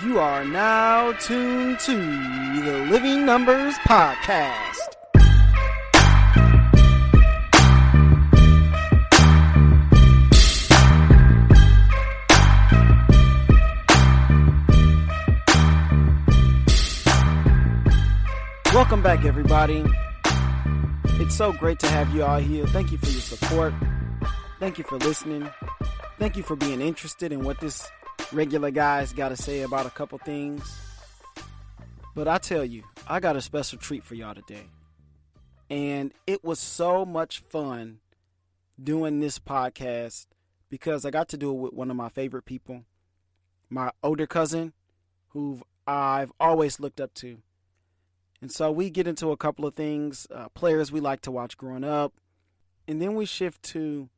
You are now tuned to the Living Numbers Podcast. Welcome back, everybody. It's so great to have you all here. Thank you for your support. Thank you for listening. Thank you for being interested in what this regular guy's got to say about a couple things. But I tell you, I got a special treat for y'all today. And it was so much fun doing this podcast because I got to do it with one of my favorite people, my older cousin, who I've always looked up to. And so we get into a couple of things, uh, players we like to watch growing up, and then we shift to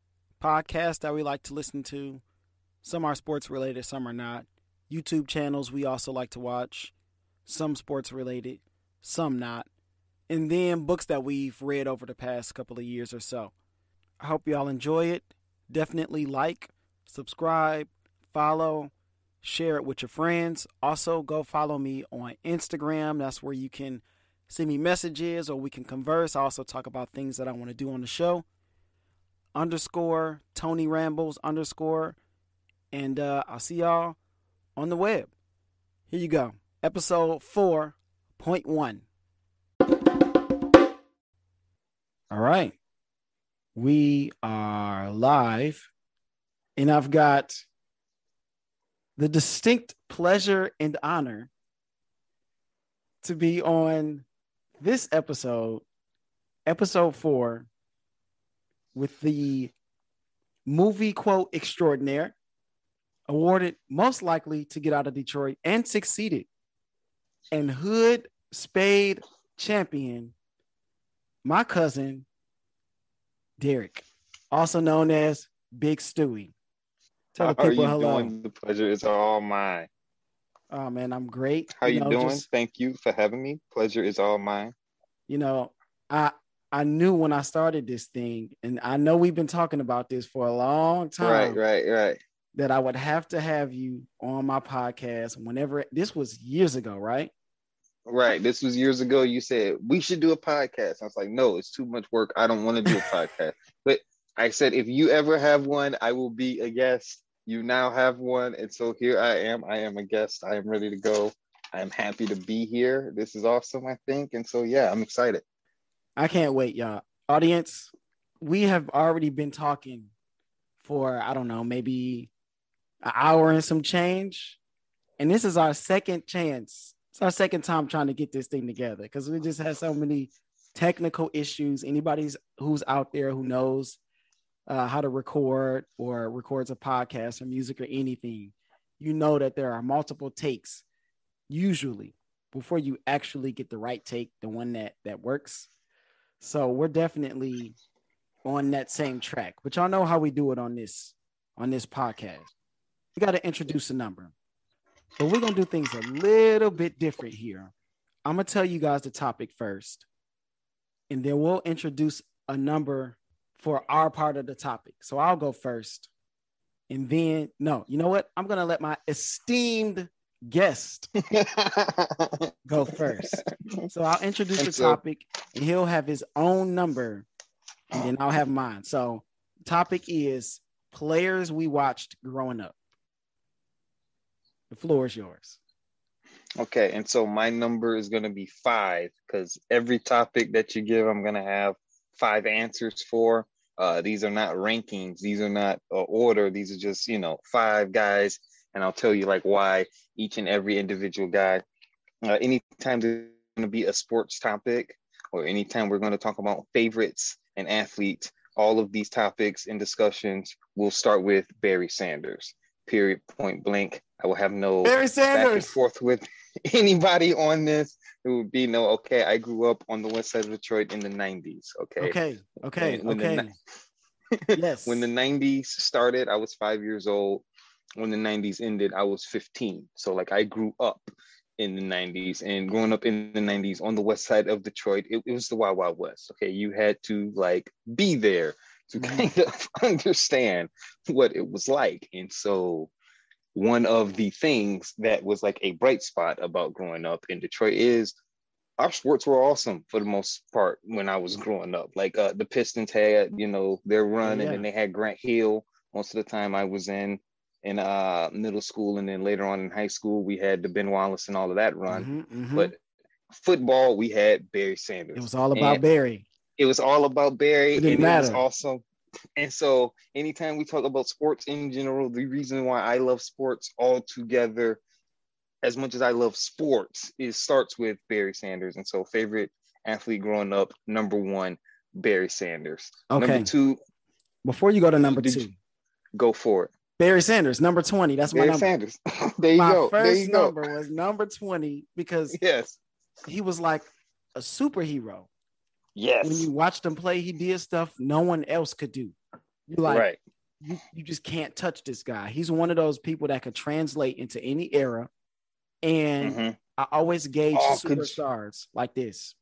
podcasts that we like to listen to. Some are sports related, some are not. YouTube channels we also like to watch, some sports related, some not. And then books that we've read over the past couple of years or so. I hope y'all enjoy it. Definitely like, subscribe, follow, share it with your friends. Also, go follow me on Instagram. That's where you can send me messages or we can converse. I also talk about things that I want to do on the show. Underscore Tony Rambles underscore. And uh, I'll see y'all on the web. Here you go. Episode 4.1. All right. We are live. And I've got the distinct pleasure and honor to be on this episode, episode four, with the movie quote extraordinaire, awarded most likely to get out of Detroit and succeeded, and hood spade champion, my cousin Derrick, also known as Big Stewie. Tell the people hello. Doing? The pleasure is all mine. Oh man, I'm great. How you, you know, doing? Just, Thank you for having me. Pleasure is all mine. You know, I I knew when I started this thing, and I know we've been talking about this for a long time. Right, right, right. That I would have to have you on my podcast whenever this was years ago, right? Right. This was years ago. You said we should do a podcast. I was like, no, it's too much work. I don't want to do a podcast. But I said, if you ever have one, I will be a guest you now have one. And so here I am. I am a guest. I am ready to go. I am happy to be here. This is awesome, I think. And so, yeah, I'm excited. I can't wait, y'all. Audience, we have already been talking for, I don't know, maybe an hour and some change. And this is our second chance. It's our second time trying to get this thing together because we just had so many technical issues. Anybody's who's out there who knows uh, how to record or records a podcast or music or anything, you know that there are multiple takes usually before you actually get the right take, the one that that works. So we're definitely on that same track. But y'all know how we do it on this on this podcast. We got to introduce a number. But we're going to do things a little bit different here. I'm going to tell you guys the topic first. And then we'll introduce a number for our part of the topic. So I'll go first. And then, no, you know what? I'm going to let my esteemed guest go first. So I'll introduce the topic and he'll have his own number and then I'll have mine. So, topic is players we watched growing up. The floor is yours. Okay, and so my number is going to be five because every topic that you give, I'm going to have five answers for. Uh, these are not rankings. These are not uh, order. These are just, you know, five guys. And I'll tell you like why each and every individual guy. Uh, anytime there's going to be a sports topic or anytime we're going to talk about favorites and athletes, all of these topics and discussions we'll start with Barry Sanders. Period. Point blank. I will have no Barry Sanders. back and forth with anybody on this. It would be no. Okay, I grew up on the west side of Detroit in the '90s. Okay. Okay. Okay. When, when okay. The, yes. When the '90s started, I was five years old. When the '90s ended, I was 15. So like I grew up in the 90s and growing up in the 90s on the west side of Detroit, it, it was the Wild Wild West. Okay. You had to like be there to mm-hmm. kind of understand what it was like. And so one of the things that was like a bright spot about growing up in Detroit is our sports were awesome for the most part when I was growing up. Like uh, the Pistons had, you know, their run, yeah. and then they had Grant Hill. Most of the time, I was in in uh, middle school, and then later on in high school, we had the Ben Wallace and all of that run. Mm-hmm, mm-hmm. But football, we had Barry Sanders. It was all about and Barry. It was all about Barry, it and matter. it was awesome. And so, anytime we talk about sports in general, the reason why I love sports altogether as much as I love sports, it starts with Barry Sanders. And so, favorite athlete growing up, number one, Barry Sanders. Okay. Number two. Before you go to number two, go for it. Barry Sanders, number 20. That's my Barry number. Sanders. there you my go. first there you number go. was number 20 because yes, he was like a superhero. Yes. When you watched him play, he did stuff no one else could do. You like right. you, you just can't touch this guy. He's one of those people that could translate into any era and mm-hmm. I always gauge oh, superstars like this.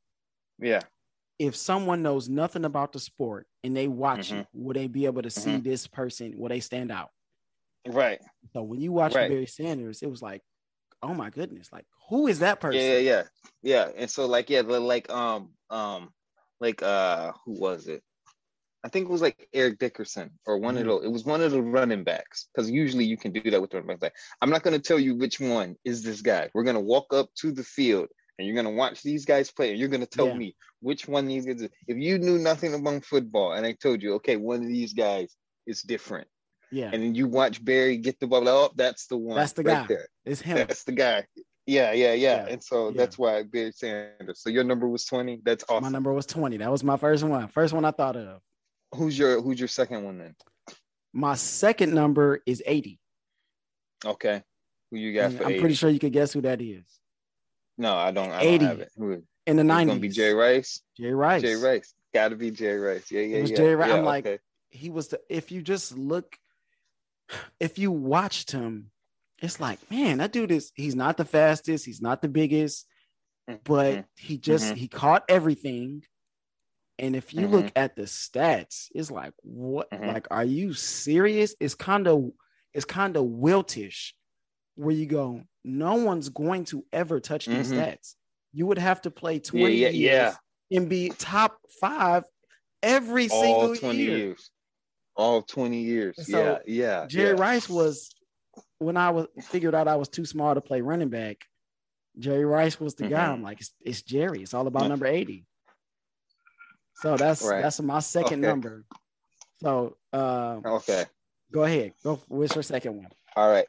Yeah. If someone knows nothing about the sport and they watch mm-hmm. it, will they be able to see mm-hmm. this person? Will they stand out? Right. So when you watch right. Barry Sanders, it was like, oh my goodness, like who is that person? Yeah, yeah, yeah. Yeah. And so like, yeah, like um um like uh who was it? I think it was like Eric Dickerson or one mm-hmm. of the. It was one of the running backs because usually you can do that with the running back. I'm not going to tell you which one is this guy. We're going to walk up to the field and you're going to watch these guys play and you're going to tell yeah. me which one these guys. If you knew nothing about football and I told you, okay, one of these guys is different. Yeah. And then you watch Barry get the ball. Oh, that's the one. That's the right guy. There. It's him. That's the guy. Yeah, yeah, yeah. And so yeah. that's why Barry Sanders. So your number was 20. That's awesome. My number was 20. That was my first one. First one I thought of. Who's your who's your second one then? My second number is 80. Okay. Who you got I'm 80? pretty sure you could guess who that is. No, I don't. I 80 don't have it. Who, in the 90s. gonna be Jay Rice. Jay Rice. Jay Rice. Gotta be Jay Rice. Yeah, yeah, it was yeah. Jay Rice. Yeah, I'm like, he was the if you just look, if you watched him, it's like, man, that dude is he's not the fastest, he's not the biggest, but mm-hmm. he just mm-hmm. he caught everything and if you mm-hmm. look at the stats, it's like, what? Mm-hmm. Like, are you serious? It's kind of, it's kind of wiltish, where you go, no one's going to ever touch these mm-hmm. stats. You would have to play twenty yeah, yeah, years yeah. and be top five every All single 20 year. years. All 20 years. So yeah, yeah. Jerry. Rice was when I was figured out I was too small to play running back. Jerry Rice was the guy. Mm-hmm. I'm like, it's, it's Jerry. It's all about number 80. So that's right. that's my second okay. number. So uh, okay, go ahead. Go. What's your second one? All right.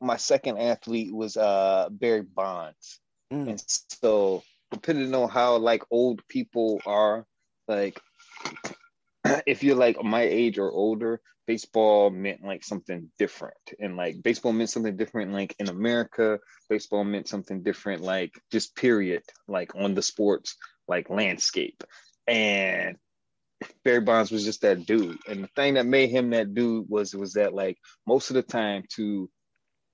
My second athlete was uh, Barry Bonds, mm. and so depending on how like old people are, like if you're like my age or older, baseball meant like something different. And like baseball meant something different like in America, baseball meant something different like just period, like on the sports like landscape. And Barry Bonds was just that dude. And the thing that made him that dude was was that like most of the time to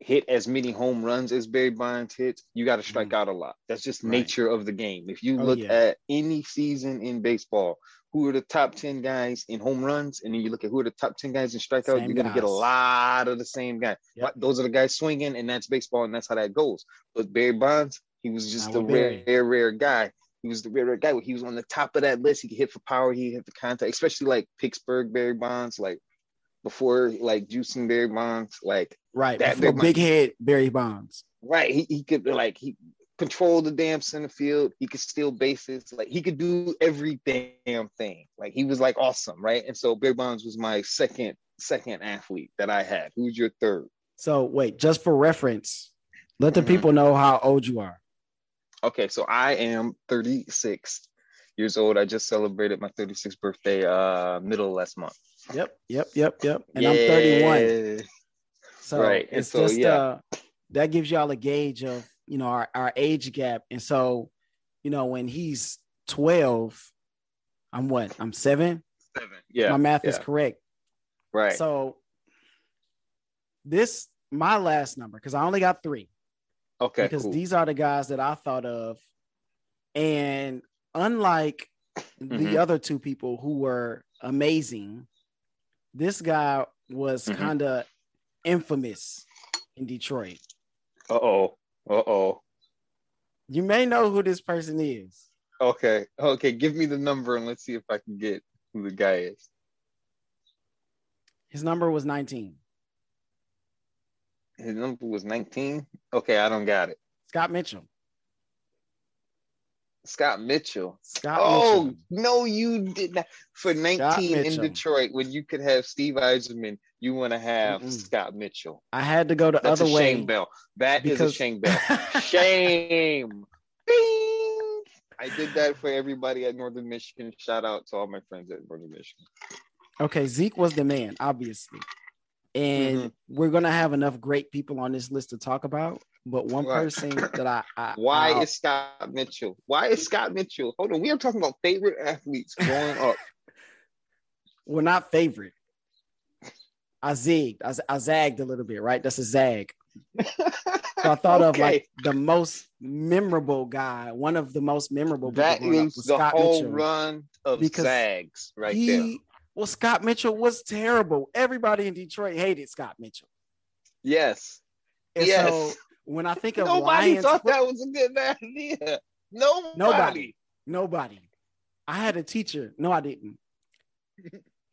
hit as many home runs as Barry Bonds hits, you got to strike mm-hmm. out a lot. That's just right. nature of the game. If you oh, look yeah. at any season in baseball, who are the top 10 guys in home runs, and then you look at who are the top 10 guys in strikeouts, you're going to get a lot of the same guy. Yep. Those are the guys swinging, and that's baseball, and that's how that goes. But Barry Bonds, he was just a rare, rare, rare guy he was the rare rare guy. He was on the top of that list. He could hit for power. He hit the contact, especially like Pittsburgh Barry Bonds, like before like Juicing Barry Bonds, like right that big head Barry Bonds. Right. He, he could like he control the damn center field. He could steal bases. Like he could do every damn thing. Like he was like awesome, right? And so Barry Bonds was my second second athlete that I had. Who's your third? So wait, just for reference, let the mm-hmm. people know how old you are. Okay, so I am 36 years old. I just celebrated my 36th birthday uh middle last month. Yep, yep, yep, yep. And yeah. I'm 31. So right. it's so, just yeah. uh that gives y'all a gauge of you know our, our age gap. And so, you know, when he's 12, I'm what? I'm seven. Seven. Yeah. My math yeah. is correct. Right. So this my last number because I only got three. Okay. Because cool. these are the guys that I thought of. And unlike mm-hmm. the other two people who were amazing, this guy was mm-hmm. kind of infamous in Detroit. Uh oh. Uh oh. You may know who this person is. Okay. Okay. Give me the number and let's see if I can get who the guy is. His number was 19. His number was 19. Okay, I don't got it. Scott Mitchell. Scott Mitchell. Scott oh Mitchell. no, you did not. For 19 in Detroit, when you could have Steve Yzerman, you want to have Mm-mm. Scott Mitchell. I had to go the That's other a way. shame bell. That is because- a shame bell. shame. Bing! I did that for everybody at Northern Michigan. Shout out to all my friends at Northern Michigan. Okay, Zeke was the man, obviously. And Mhm. we're gonna have enough great people on this list to talk about. But one Right. person that I, I Why I- is Scott Mitchell? Why is Scott Mitchell? Hold on, we are talking about favorite athletes growing up. we're not favorite. I zigged, I, I zagged a little bit, right? That's a zag. So I thought of like the most memorable guy, one of the most memorable. people that was the Scott whole Mitchell. run of Zags right he, there. Well, Scott Mitchell was terrible. Everybody in Detroit hated Scott Mitchell. Yes. And Yes. so when I think of Nobody Lions, thought foot- that was a good idea. Nobody. Nobody. nobody. I had a teacher. No, I didn't.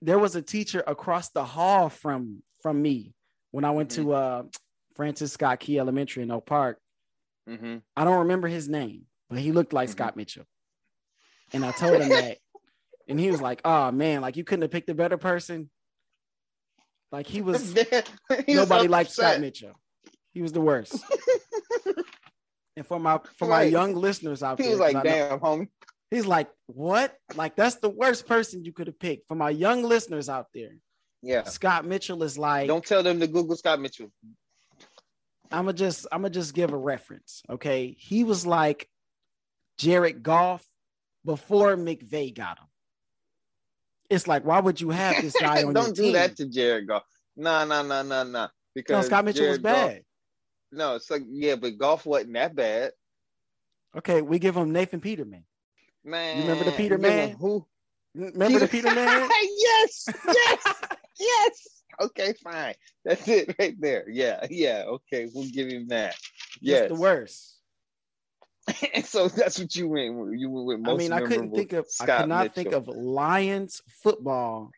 There was a teacher across the hall from from me when I went to uh, Francis Scott Key Elementary in Oak Park. hmm I don't remember his name, but he looked like Mhm. Scott Mitchell. And I told him that, and he was like, "Oh man, like you couldn't have picked a better person." Like he was nobody liked Scott Mitchell. He was the worst. and for my for my Right. young listeners out He there, was like, I know- damn, homie. he's like, what? Like that's the worst person you could have picked. For my young listeners out there, Yeah. Scott Mitchell is like, Don't tell them to Google Scott Mitchell. I'm gonna just I'm gonna just give a reference. Okay, he was like Jared Goff before McVay got him. It's like, why would you have this guy on your Don't do team? that to Jared Goff. No, no, no, no, no. Because no, Scott Mitchell was Jared Goff- bad. No, it's like yeah, but Goff wasn't that bad. Okay, we give him Nathan Peterman. Man, you remember the Peter give him Man? Who? Remember the Peterman? Yes, yes, yes. Okay, fine. That's it right there. Yeah, yeah. Okay, we'll give him that. Yeah, the worst. and so that's what you went with. You went with most I mean, I couldn't think of I Scott could not think of Lions football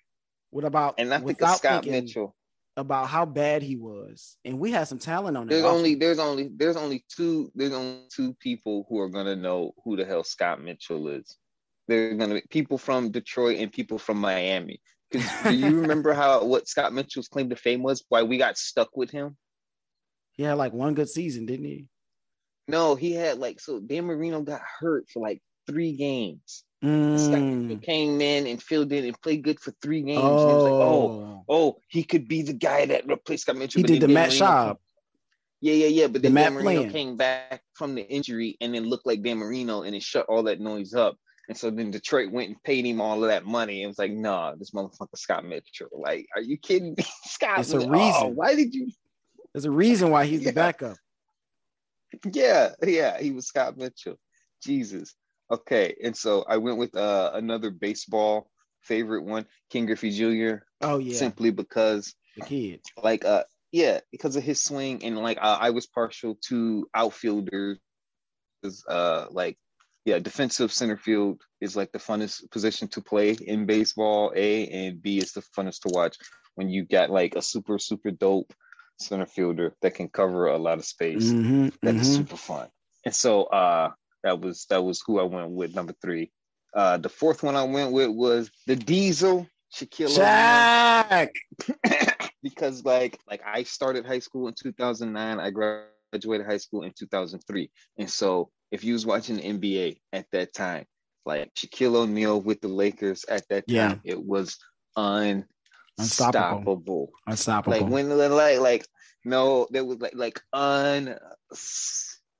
What about and I think of without Scott thinking Mitchell. About how bad he was. And we had some talent on There's only there's only there's only two there's only two people who are gonna know who the hell Scott Mitchell is. They're gonna be people from Detroit and people from Miami. Because do you remember how what Scott Mitchell's claim to fame was? Why we got stuck with him? he had like one good season, didn't he? No, he had like so Dan Marino got hurt for like three games. Scott Mitchell Mm. came in and filled in and played good for three games. And it was like, oh, Oh, oh, he could be the guy that replaced Scott Mitchell. he did the Matt Schaub. Yeah, yeah, yeah. But then Matt Dan Marino Flynn. came back from the injury and then looked like Dan Marino and it shut all that noise up. And so then Detroit went and paid him all of that money. And was like, nah, this motherfucker Scott Mitchell. Like, are you kidding me? Scott, It's a oh, reason. why did you? There's a reason why he's Yeah. the backup. Yeah, yeah, he was Scott Mitchell. Jesus. Okay. And so I went with uh, another baseball favorite one, Ken Griffey Jr., Oh yeah, simply because the kid. like uh yeah because of his swing and like uh, i was partial to outfielders uh like yeah defensive center field is like the funnest position to play in baseball a and b is the funnest to watch when you got like a super super dope center fielder that can cover a lot of space Mhm, That is mhm. super fun and so uh that was that was who i went with number three uh the fourth one i went with was the diesel Shaquille O'Neal Shaq. because like like I started high school in 2009. I graduated high school in 2003. And so if you was watching the NBA at that time, like Shaquille O'Neal with the Lakers at that time, Yeah. it was Unstoppable. unstoppable. Unstoppable. Like when like like no, there was like like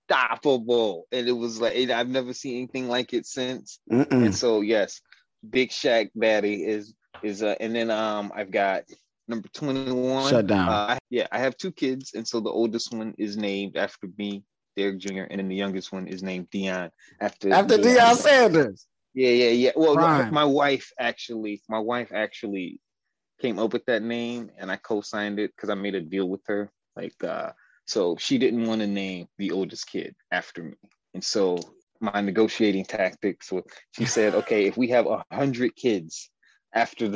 unstoppable, and it was like and I've never seen anything like it since. Mm-mm. And so yes, Big Shaq Daddy is is uh and then um I've got number 21. Shut down. Uh, I- yeah, I have two kids, and so the oldest one is named after me, Derrick Jr., and then the youngest one is named Dion after After Deion Sanders. Yeah, yeah, yeah. Well, Prime. my wife actually, my wife actually came up with that name, and I co-signed it because I made a deal with her. Like, uh, so she didn't want to name the oldest kid after me, and so my negotiating tactics were she said, "Okay, if we have a hundred kids after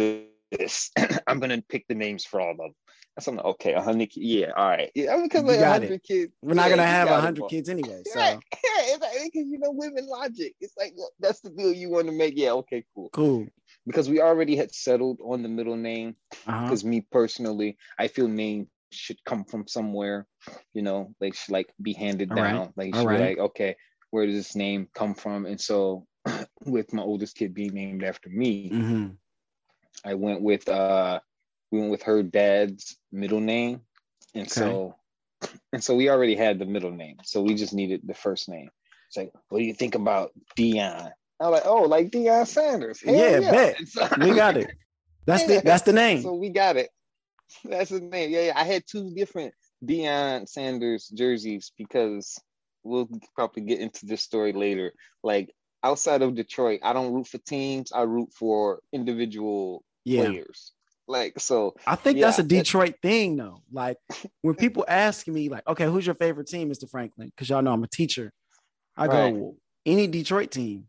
this, I'm gonna pick the names for all of them." That's something. Okay, a hundred. Yeah, all right. Yeah, because like hundred kids. We're not yeah, gonna have a hundred kids anyway. So yeah, yeah, because you know women logic. It's like look, that's the deal you want to make. Yeah, okay, cool, cool. Because we already had settled on the middle name. Uh-huh. Because me personally, I feel names should come from somewhere. You know, they should like be handed All down. right. Like should right. like, okay, where does this name come from? And so, with my oldest kid being named after me, hmm I went with uh we went with her dad's middle name. And so and so we already had the middle name. So we just needed the first name. It's like, what do you think about Dion? I was like, oh, like Deion Sanders. Hell Yeah, bet. So- We got it. That's the that's the name. So we got it. That's the name. Yeah, yeah. I had two different Deion Sanders jerseys because we'll probably get into this story later. Like outside of Detroit, I don't root for teams. I root for individual yeah. players. Like so, I think that's a Yeah, Detroit thing though. Like when people ask me, like, okay, who's your favorite team, Mr. Franklin? Because y'all know I'm a teacher. I go, Right. well, any Detroit team.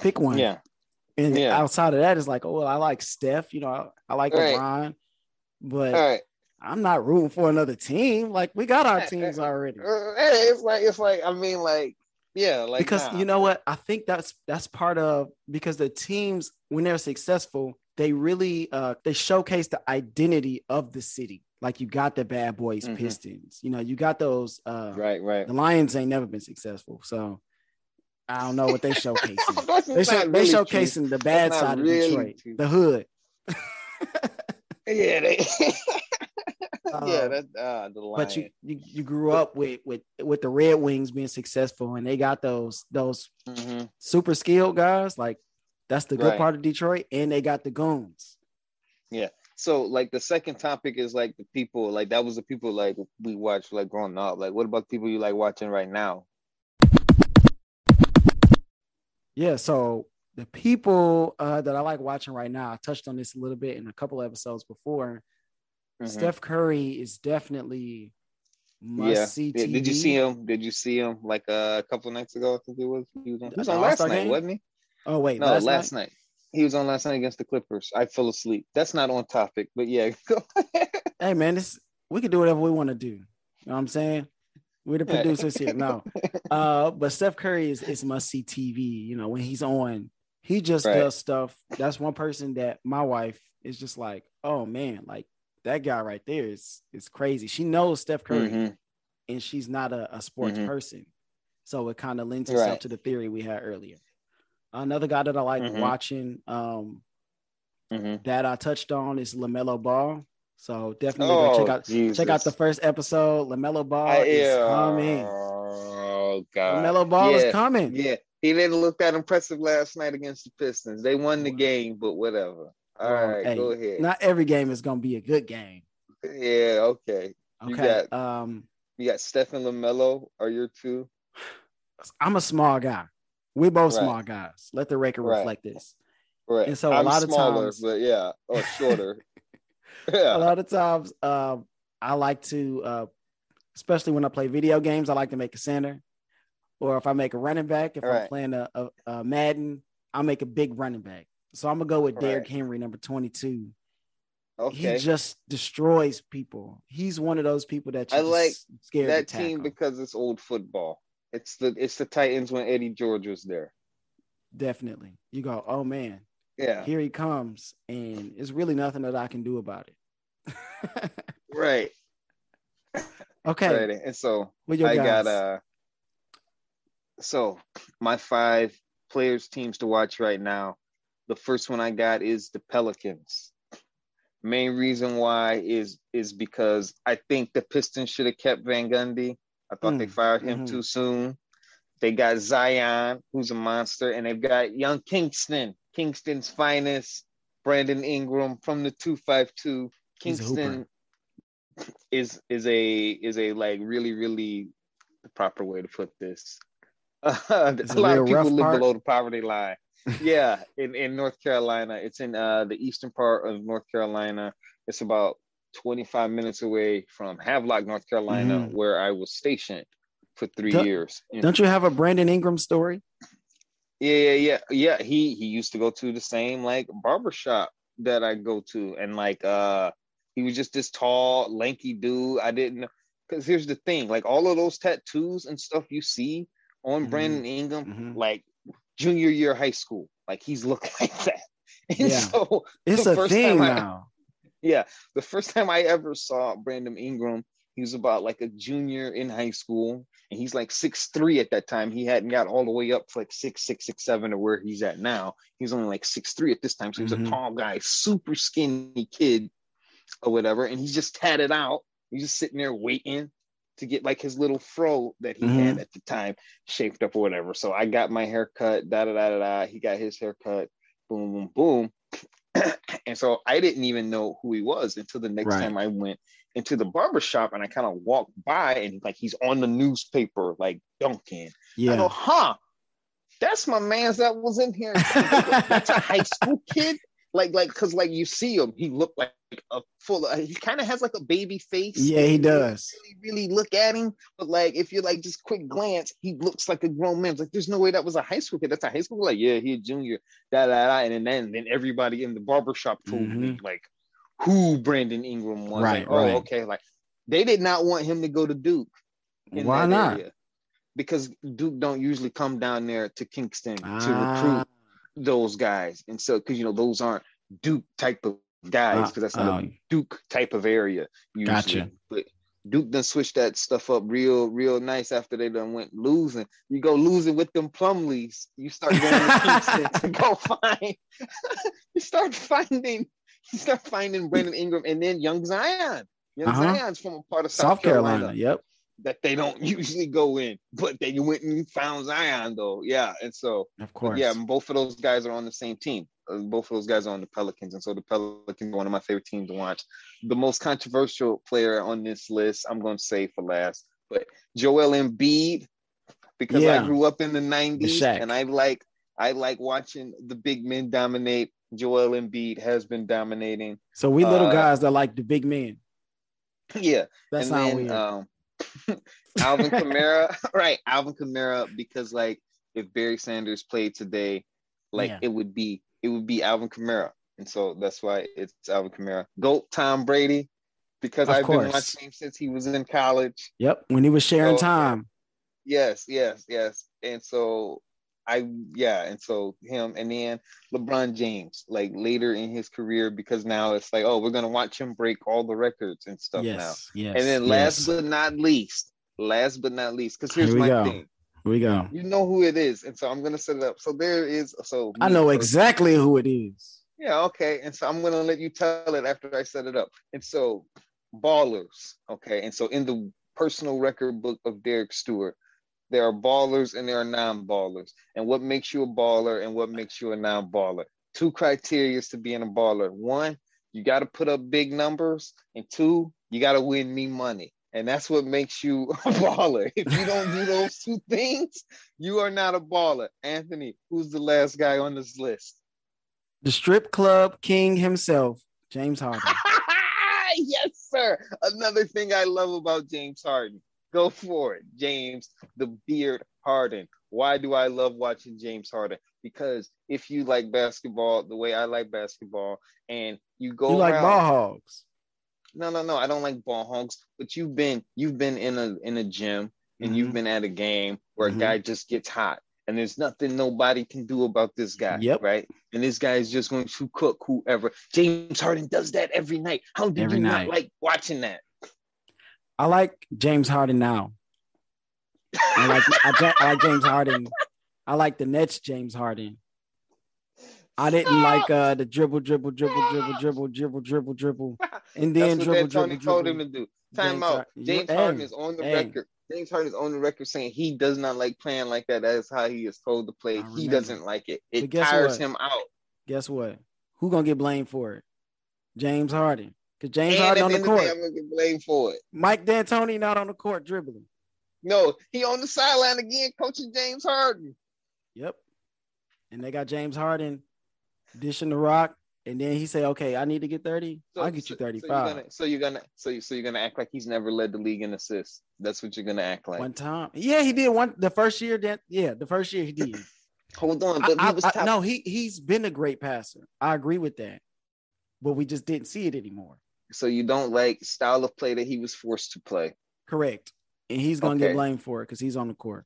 Pick one. yeah, And yeah. outside of that, it's like, oh well, I like Steph, you know, I, I like Right. LeBron, but all right. I'm not rooting for another team. Like we got our teams already. Uh, It's like it's like I mean, like yeah, like because nah. you know what i think that's that's part of because the teams when they're successful they really uh they showcase the identity of the city like you got the bad boys Mhm. pistons you know you got those uh right, right. the lions ain't never been successful so i don't know what they showcasing they, show, not they really true. showcasing the bad side of really detroit true. the hood Yeah, they. yeah, Um, that's uh, the line. but you, you you grew up with with with the red wings being successful and they got those those Mhm. super skilled guys. Like that's the good Right. part of Detroit, and they got the goons. Yeah. So like the second topic is like the people like that was the people like we watched like growing up. Like what about people you like watching right now? Yeah. So the people uh, that I like watching right now, I touched on this a little bit in a couple episodes before. Mhm. Steph Curry is definitely must yeah. see TV. Did you see him? Did you see him like uh, a couple nights ago? I think it was. He was on, he was on last night, game? wasn't he? Oh wait, No, last, night? He was on last night against the Clippers. I fell asleep. That's not on topic, but yeah. Hey man, this we can do whatever we want to do. You know what I'm saying? We're the producers here. No. Uh, but Steph Curry is, is must see TV. You know, when he's on, he just Right. does stuff. That's one person that my wife is just like, oh man, like that guy right there is is crazy. She knows Steph Curry Mhm. and she's not a, a sports Mhm. person. So it kind of lends itself Right. to the theory we had earlier. Another guy that I like Mhm. watching um, Mhm. that I touched on is LaMelo Ball. So definitely go Oh, check out check out the first episode. LaMelo Ball I- is yeah. coming. Oh god. LaMelo Ball yeah. is coming. Yeah, he didn't look that impressive last night against the Pistons. They won the game, but whatever. All Well, right, hey, go ahead. Not every game is gonna be a good game. yeah, okay. You Okay. got- um, You got Stephen Lamelo. Are your two? I'm a small guy. We're both Right. small guys. Let the record Right. reflect this. Right. And so a I'm lot of smaller, times- but yeah, or shorter. yeah. A lot of times, um, I like to, uh, especially when I play video games, I like to make a center. Or if I make a running back, if I'm Right. playing a, a, a Madden, I'll make a big running back. So I'm gonna go with Derrick Right. Henry, number 22. Okay. He just destroys people. He's one of those people that I like that team because it's old football. It's the it's the Titans when Eddie George was there. Definitely. You go, oh man, Yeah. here he comes, and it's really nothing that I can do about it. Right. okay, Right. And so I guys. got uh so my five players teams to watch right now. The first one I got is the Pelicans. Main reason why is is because I think the Pistons should have kept Van Gundy. I thought they Mm, fired him mhm. too soon. They got Zion, who's a monster, and they've got young Kinston, Kinston's finest, Brandon Ingram from the 252. He's a. Kinston is is a is a like really really the proper way to put this. a Is lot of people live part? below the poverty line. yeah, in, in North Carolina. It's in uh, the eastern part of North Carolina. It's about 25 minutes away from Havelock, North Carolina, Mhm. where I was stationed for three Don't- years. And- Don't you have a Brandon Ingram story? yeah, yeah, yeah, yeah. He he used to go to the same like barber shop that I go to, and like uh, he was just this tall, lanky dude. I didn't because here's the thing, like all of those tattoos and stuff you see on Mhm. Brandon Ingram, Mhm. like junior year high school, like he's looking like that. And Yeah. so It's The a first thing I- now. yeah, the first time I ever saw Brandon Ingram, he was about like a junior in high school, and he's like six three at that time. He hadn't got all the way up to like six six six seven to where he's at now. He's only like six three at this time, so he's Mhm. a tall guy, super skinny kid, or whatever. And he's just tatted out. He's just sitting there waiting to get like his little fro that he had mm-hmm. at the time shaped up or whatever. So I got my hair cut, da da da da da. He got his hair cut, boom boom boom. and so I didn't even know who he was until the next Right. time I went into the barber shop and I kind of walked by and like he's on the newspaper like dunking. I go, Yeah. huh? That's my man's that was in here. That's a high school kid. Like, like, cause like you see him, he looked like a full. Of, he kind of has like a baby face. Yeah, he does. Really, really look at him, but like if you're like just quick glance, he looks like a grown man. It's like there's no way that was a high school kid. That's a high school. Like yeah, he a junior. Da da da. And then then everybody in the barber shop told me like who Brandon Ingram was. Mm-hmm. Right, Like, oh, right. okay. Like they did not want him to go to Duke Why not? area. Because Duke don't usually come down there to Kinston to Ah, recruit those guys, and so because you know those aren't Duke type of guys, Ah, because that's not oh. a Duke type of area usually. Gotcha. But Duke done switched that stuff up real, real nice after they done went losing. You go losing with them Plumleys, you start going to to go find. you start finding, you start finding Brandon Ingram, and then Young Zion. Young Uh-huh. Zion's from a part of South, South Carolina. Yep. That they don't usually go in, but they went and found Zion though. Yeah, and so Of course. yeah, both of those guys are on the same team. Uh, both of those guys are on the Pelicans, and so the Pelicans are one of my favorite teams to watch. The most controversial player on this list, I'm going to say for last, but Joel Embiid, because Yeah. I grew up in the '90s, Shaq. and I like I like watching the big men dominate. Joel Embiid has been dominating. So we little Uh, guys that like the big men. yeah, That's and not then weird. um Alvin Kamara, right? Alvin Kamara, because like if Barry Sanders played today, like Yeah. it would be it would be Alvin Kamara, and so that's why it's Alvin Kamara. Goat Tom Brady, because Of I've been course. watching him since he was in college. yep. When he was sharing So- time. Yes, yes, yes, and so I yeah, and so him, and then LeBron James, like later in his career, because now it's like oh we're gonna watch him break all the records and stuff now. Yes. Yes. And then yes. last but not least, last but not least, because here's my go. thing. Here we go. You know who it is, and so I'm gonna set it up. So there is so I know exactly who it is. Yeah, okay. And so I'm gonna let you tell it after I set it up. And so ballers, okay. And so in the personal record book of Derrick Stewart, there are ballers and there are non-ballers. And what makes you a baller and what makes you a non-baller? Two criteria to being a baller. One, you got to put up big numbers, and two, you got to win me money. And that's what makes you a baller. If you don't do those two things, you are not a baller. Anthony, who's the last guy on this list? The strip club king himself, James Harden. yes, sir. Another thing I love about James Harden. Go for it, James, the beard Harden. Why do I love watching James Harden? Because if you like basketball the way I like basketball, and you go you like around- ball hogs. no, no, no. I don't like ball hogs, but you've been you've been in a in a gym and you've Mhm. been at a game where Mhm. a guy just gets hot and there's nothing nobody can do about this guy. Yep. Right. And this guy is just going to cook whoever. James Harden does that every night. How did Every you night. not like watching that? I like James Harden now. I like I, I like James Harden. I like the Nets James Harden. I didn't like uh the dribble, dribble, dribble, dribble, dribble, dribble, dribble, dribble, and then That's what dribble, that Tony dribble, told him to do. Time James out. Har- James hey, Harden is on the hey. record. James Harden is on the record saying he does not like playing like that. That is how he is told to play. He doesn't like it. It tires what? him out. Guess what? Who gonna get blamed for it? James Harden. Because James and Harden on the court. I'm gonna get blamed for it. Mike D'Antoni not on the court dribbling. No, he on the sideline again, coaching James Harden. Yep. and they got James Harden dishing the rock, and then he say, "Okay, I need to get 30. So- I'll get so- you 35 So you're gonna, so you're gonna, so, so you're gonna act like he's never led the league in assists. That's what you're gonna act like. one time." Yeah, he did one the first year. That yeah, the first year he did. Hold on, I, he I- no, he he's been a great passer. I agree with that, but we just didn't see it anymore. So you don't like style of play that he was forced to play. Correct, and he's gonna Okay. get blamed for it because he's on the court.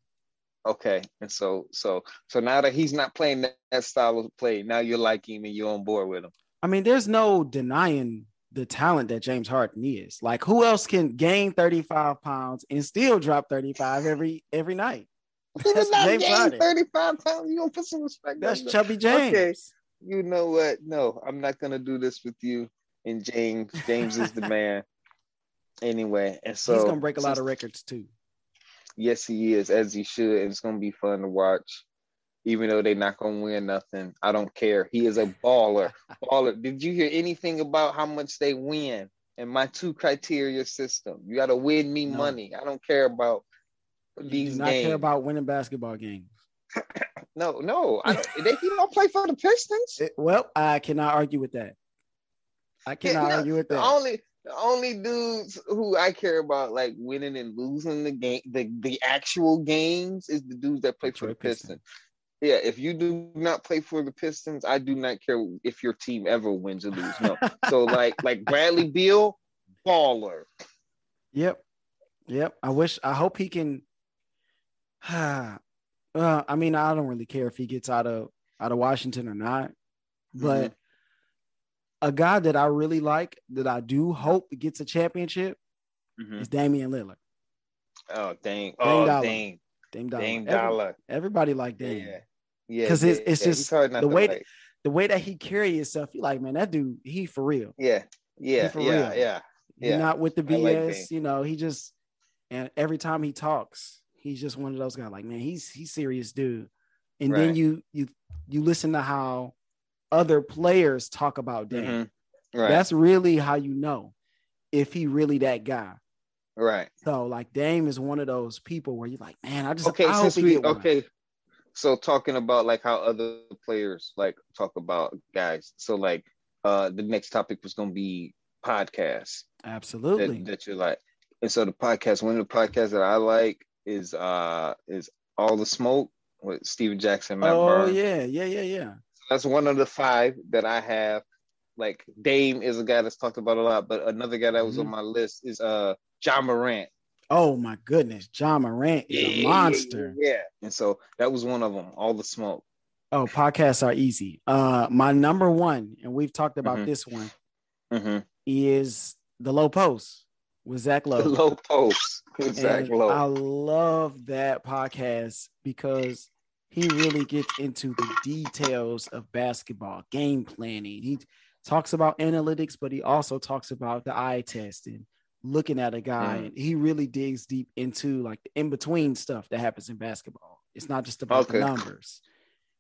Okay, and so so so now that he's not playing that, that style of play, now you like him and you're on board with him. I mean, there's no denying the talent that James Harden is. Like, who else can gain 35 pounds and still drop 35 every every night? He did not James gain Harden. 35 pounds. You gonna put some respect That's. Chubby James. Okay. You know what? No, I'm not gonna do this with you. And James, James is the man. Anyway, and so he's gonna break a lot of records too. Yes, he is, as he should, and it's gonna be fun to watch. Even though they're not gonna win nothing, I don't care. He is a baller. baller. Did you hear anything about how much they win? And my two criteria system. You gotta win me No. money. I don't care about You these do not games. care about winning basketball games. no, no. I don't, they, he don't play for the Pistons. It- well, I cannot argue with that. I cannot no, argue with that. only the only dudes who I care about like winning and losing the game the, the actual games is the dudes that play for the Pistons. Pistons. Yeah, if you do not play for the Pistons, I do not care if your team ever wins or lose. No. so like like Bradley Beal, baller. Yep. Yep. I wish I hope he can uh I mean, I don't really care if he gets out of out of Washington or not. But a guy that I really like that I do hope gets a championship Mhm. is Damian Lillard. Oh dang. Dame Oh Dollar. dang. Dame Dollar. Dame Every- Dollar. everybody like Dame. Yeah. Yeah. 'Cause it's- yeah, it's yeah. Just the way like. The way that he carry himself, you like, man, that dude, he for real. Yeah. Yeah. for Yeah. real. Yeah. He Yeah. not with the like BS, Dame. you know, he just and every time he talks, he's just one of those guys like, man, he's he's serious dude. And then Right. you you you listen to how other players talk about Dame. Mhm. Right. That's really how you know if he really that guy. right. So like Dame is one of those people where you're like, man, I just okay I since we okay so talking about like how other players like talk about guys so like uh the next topic was going to be podcasts Absolutely. that, that you like and so the podcast one of the podcasts that i like is uh is all the smoke with Stephen Jackson Matt oh yeah, yeah, yeah, yeah. That's one of the five that i have like dame is a guy that's talked about a lot but another guy that was on Mhm. my list is uh Ja Morant Oh my goodness, Ja Morant is a monster. yeah and so that was one of them all the smoke Oh, podcasts are easy. Uh, my number one, and we've talked about Mhm. this one, hmm is the Lowe Post with Zach Lowe. The Lowe Post with Zach Lowe. I love that podcast because he really gets into the details of basketball, game planning. He talks about analytics, but he also talks about the eye test and looking at a guy. Mm. And he really digs deep into like the in between stuff that happens in basketball. It's not just about the numbers.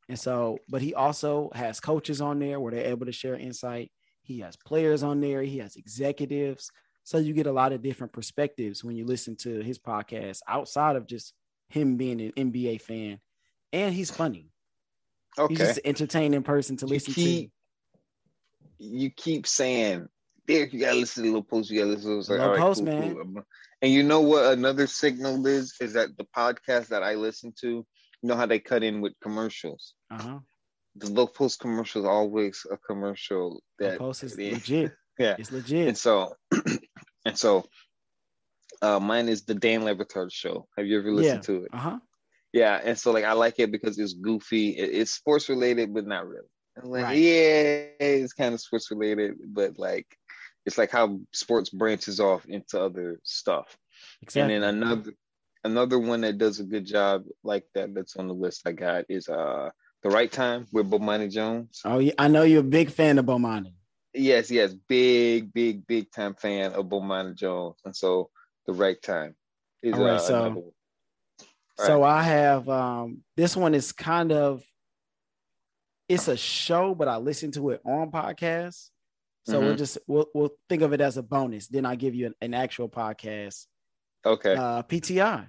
And so, but he also has coaches on there where they're able to share insight. He has players on there, he has executives. So you get a lot of different perspectives when you listen to his podcast outside of just him being an NBA fan. And he's funny. He's okay. just an entertaining person to You listen keep- You keep saying, Derrick, you gotta listen to the Little Post, you gotta listen to like, Lil all right, Post, cool, man. cool. And you know what another signal is? Is that the podcast that I listen to, you know how they cut in with commercials. Uh-huh. The Little Post commercial is always a commercial Lil that Post is yeah. legit. Yeah. It's legit. And so and so uh mine is the Dan Le Batard show. Have you ever listened to it? Uh-huh. Yeah, and so like I like it because it's goofy. It- it's sports related, but not really. I'm like, Right. yeah, it's kind of sports related, but like it's like how sports branches off into other stuff. Exactly. And then another another one that does a good job like that that's on the list I got is uh the right time with Bomani Jones. oh, yeah. I know you're a big fan of Bomani. Yes, yes, big, big, big time fan of Bomani Jones, and so the right time is All right, uh, so- So I have um this one is kind of it's a show, but I listen to it on podcast. So we'll Mhm. just we'll we'll think of it as a bonus. Then I give you an, an actual podcast. Okay. Uh PTI.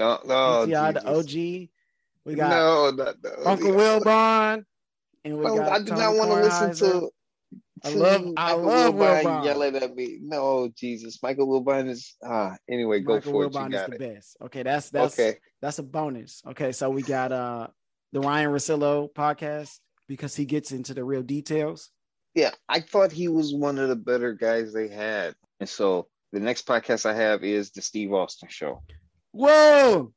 oh, oh, PTI, the OG We got no, no, no. Uncle Wilbon, and we got I do Tony not want to listen to. I love- I love Will Wilbon yelling at me. No, Jesus, Michael Wilbon is ah. Anyway, go Michael for it. Wilbon You is got the it. best. Okay, that's that's okay. that's a bonus. Okay, so we got uh the Ryen Russillo podcast because he gets into the real details. Yeah, I thought he was one of the better guys they had, and so the next podcast I have is the Steve Austin Show. Whoa!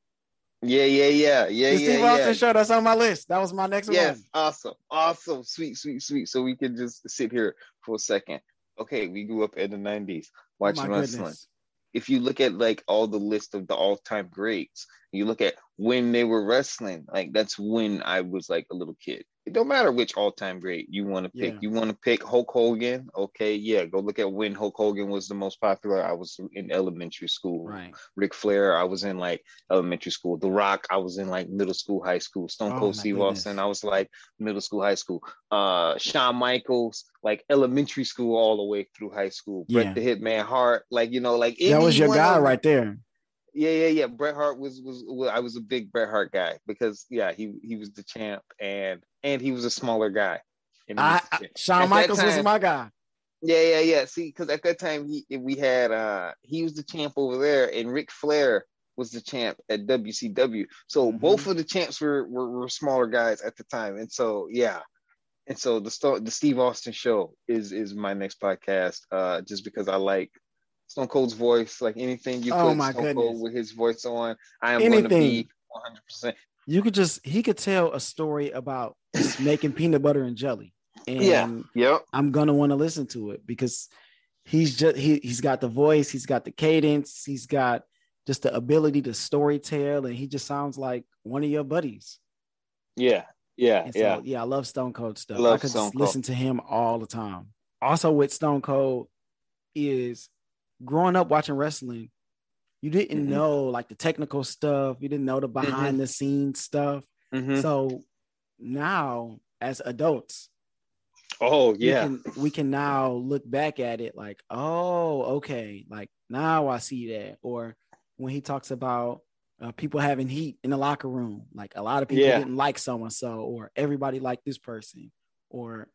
Yeah, yeah, yeah, yeah, the yeah, Steve yeah. Austin show. That's on my list. That was my next Yes, one. awesome, awesome, sweet, sweet, sweet. So we can just sit here for a second. Okay, we grew up in the '90s Oh watching my wrestling. goodness. if you look at like all the list of the all-time greats, you look at when they were wrestling, like that's when I was like a little kid. It don't matter which all-time great you want to pick. Yeah. You want to pick Hulk Hogan, okay? Yeah, go look at when Hulk Hogan was the most popular. I was in elementary school. Right. Ric Flair, I was in like elementary school. The Rock, I was in like middle school, high school. Stone Oh, Cold my Steve. Austin, I was like middle school, high school. Uh, Shawn Michaels, like elementary school all the way through high school. Yeah. Bret the Hitman Hart, like you know, like That was your guy right there. yeah, yeah, yeah. Bret Hart was, was was I was a big Bret Hart guy because yeah, he he was the champ and and he was a smaller guy. I, I. At Shawn Michaels was my guy. Yeah, yeah, yeah. See, because at that time he we had uh he was the champ over there and Ric Flair was the champ at WCW. So Mhm. both of the champs were, were were smaller guys at the time. And so yeah. And so the the Steve Austin show is is my next podcast uh just because I like Stone Cold's voice, like anything you Oh, put Stone goodness. Cold with his voice on, I am going to be 100%. You could just he could tell a story about making peanut butter and jelly. And Yeah. Yep. I'm gonna want to listen to it because he's just he he's got the voice, he's got the cadence, he's got just the ability to story tell, and he just sounds like one of your buddies. Yeah. Yeah. So, yeah. yeah, I love Stone Cold stuff. Love I could Stone just Cold. listen to him all the time. Also, with Stone Cold is growing up watching wrestling. You didn't Mhm. know like the technical stuff. You didn't know the behind the scenes stuff. Mhm. So now, as adults, Oh, we yeah. can, we can now look back at it like, oh, okay, like now I see that. Or when he talks about uh, people having heat in the locker room, like a lot of people Yeah. didn't like so and so, or everybody liked this person, or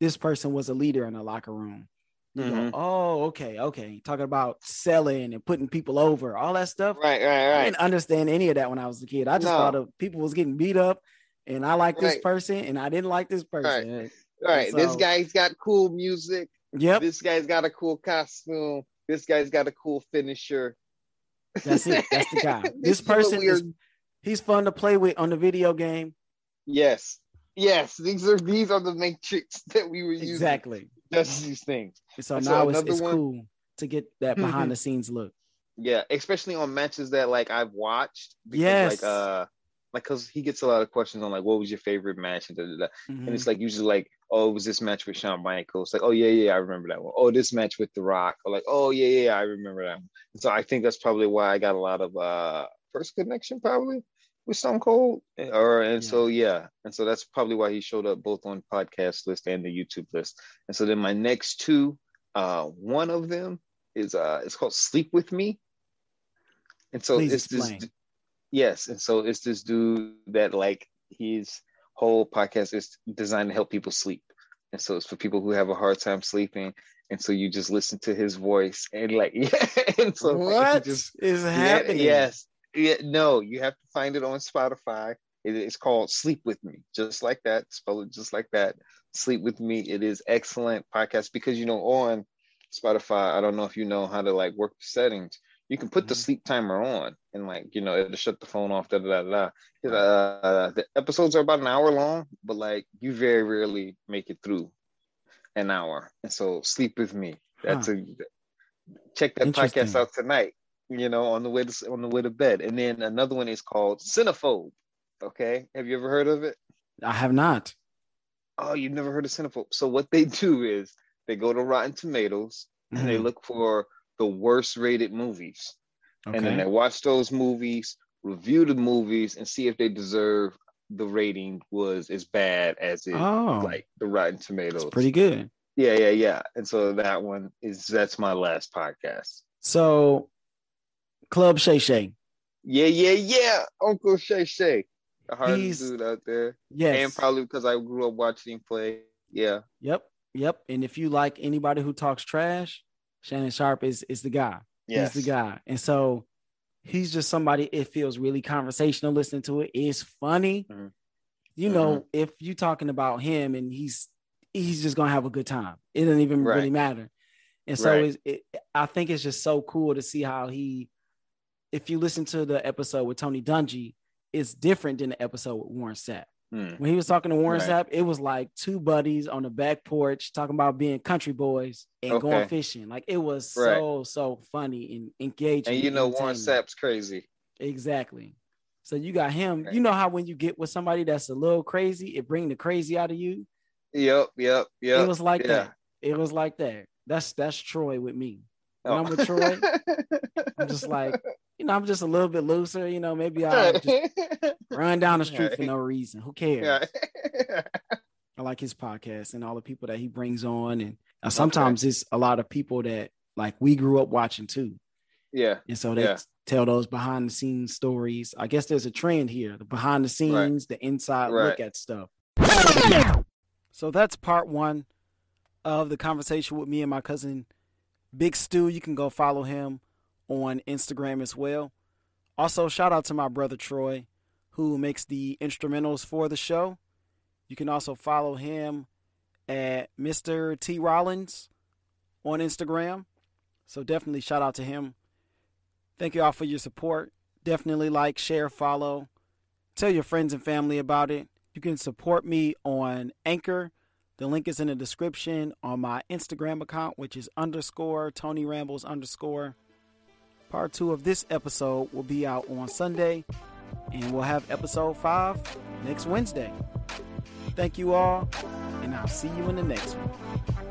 this person was a leader in the locker room. You go, mm-hmm. oh, okay, okay. Talking about selling and putting people over, all that stuff. Right, right, right. I didn't understand any of that when I was a kid. I just No. thought of people was getting beat up, and I like this person, and I didn't like this person. Right. This so- guy's got cool music. Yep, This guy's got a cool costume. This guy's got a cool finisher. that's it. That's the guy. This this person is he's fun to play with on the video game. Yes. Yes. These are these are the matrix that we were using. Exactly. Just these things. And so And so now it's, it's one- cool to get that behind the scenes look. Yeah, especially on matches that like I've watched. Because, Yes. Like uh like cause he gets a lot of questions on like what was your favorite match and da, da, da. Mhm. and it's like usually like oh it was this match with Shawn Michaels like oh yeah yeah I remember that one oh this match with The Rock or like oh yeah yeah I remember that one and so I think that's probably why I got a lot of uh first connection probably with Stone Cold. Or and so yeah. And so that's probably why he showed up both on podcast list and the YouTube list. And so then my next two uh one of them is uh it's called Sleep with Me. And so Please it's this. Yes, and so it's this dude that like his whole podcast is designed to help people sleep, and so it's for people who have a hard time sleeping, and so you just listen to his voice and like yeah, and so like, what you is just yeah, happening? yes, yeah, no, you have to find it on Spotify. It- it's called Sleep with Me, just like that. Spell it just like that. Sleep with Me. It is excellent podcast because you know on Spotify, I don't know if you know how to like work the settings. You can put the Mhm. sleep timer on, and like you know it'll shut the phone off. Da da da. da. Uh, the episodes are about an hour long, but like you very rarely make it through an hour. And so Sleep with Me. That's a check that podcast out tonight. You know, on the way to on the way to bed. And then another one is called Cinephobe. Okay, have you ever heard of it? I have not. Oh, you've never heard of Cinephobe? So what they do is they go to Rotten Tomatoes and they Mhm. look for the worst rated movies, and then they watch those movies, review the movies, and see if they deserve the rating was as bad as it Oh, like the Rotten Tomatoes. pretty good. Yeah, yeah, yeah. And so that one is that's my last podcast. So, Club Shay Shay. Yeah, yeah, yeah. Uncle Shay Shay. the hardest dude out there. Yes, and probably because I grew up watching him play. Yeah. Yep. Yep. And if you like anybody who talks trash, Shannon Sharpe is is the guy. Yes. He's the guy. And so he's just somebody it feels really conversational listening to it. It's funny. Mm-hmm. You know, mm-hmm. if you're talking about him and he's he's just gonna have a good time. It doesn't even right. really matter. And so right. it, I think it's just so cool to see how he, if you listen to the episode with Tony Dungy, it's different than the episode with Warren Sapp. Hmm. When he was talking to Warren right. Sapp, it was like two buddies on the back porch talking about being country boys and okay. going fishing. Like it was right. so so funny and engaging. And you know Warren Sapp's crazy. Exactly. So you got him. Right. You know how when you get with somebody that's a little crazy, it bring the crazy out of you. Yep, yep, yep. It was like yeah. that. It was like that. That's that's Troy with me. When oh. I'm with Troy, I'm just like, you know, I'm just a little bit looser. You know, maybe I'll just run down the street for no reason. Who cares? I like his podcast and all the people that he brings on, and uh, sometimes okay. it's a lot of people that like we grew up watching too. Yeah, and so they yeah. tell those behind the scenes stories. I guess there's a trend here: the behind the scenes, right. the inside right. look at stuff. So that's part one of the conversation with me and my cousin Big Stu. You can go follow him on Instagram as well. Also, shout out to my brother Troy, who makes the instrumentals for the show. You can also follow him at Mr. T Rollins on Instagram. So definitely shout out to him. Thank you all for your support. Definitely like, share, follow. Tell your friends and family about it. You can support me on Anchor the link is in the description on my Instagram account, which is underscore Tony Rambles underscore. Part two of this episode will be out on Sunday, and we'll have episode five next Wednesday. Thank you all, and I'll see you in the next one.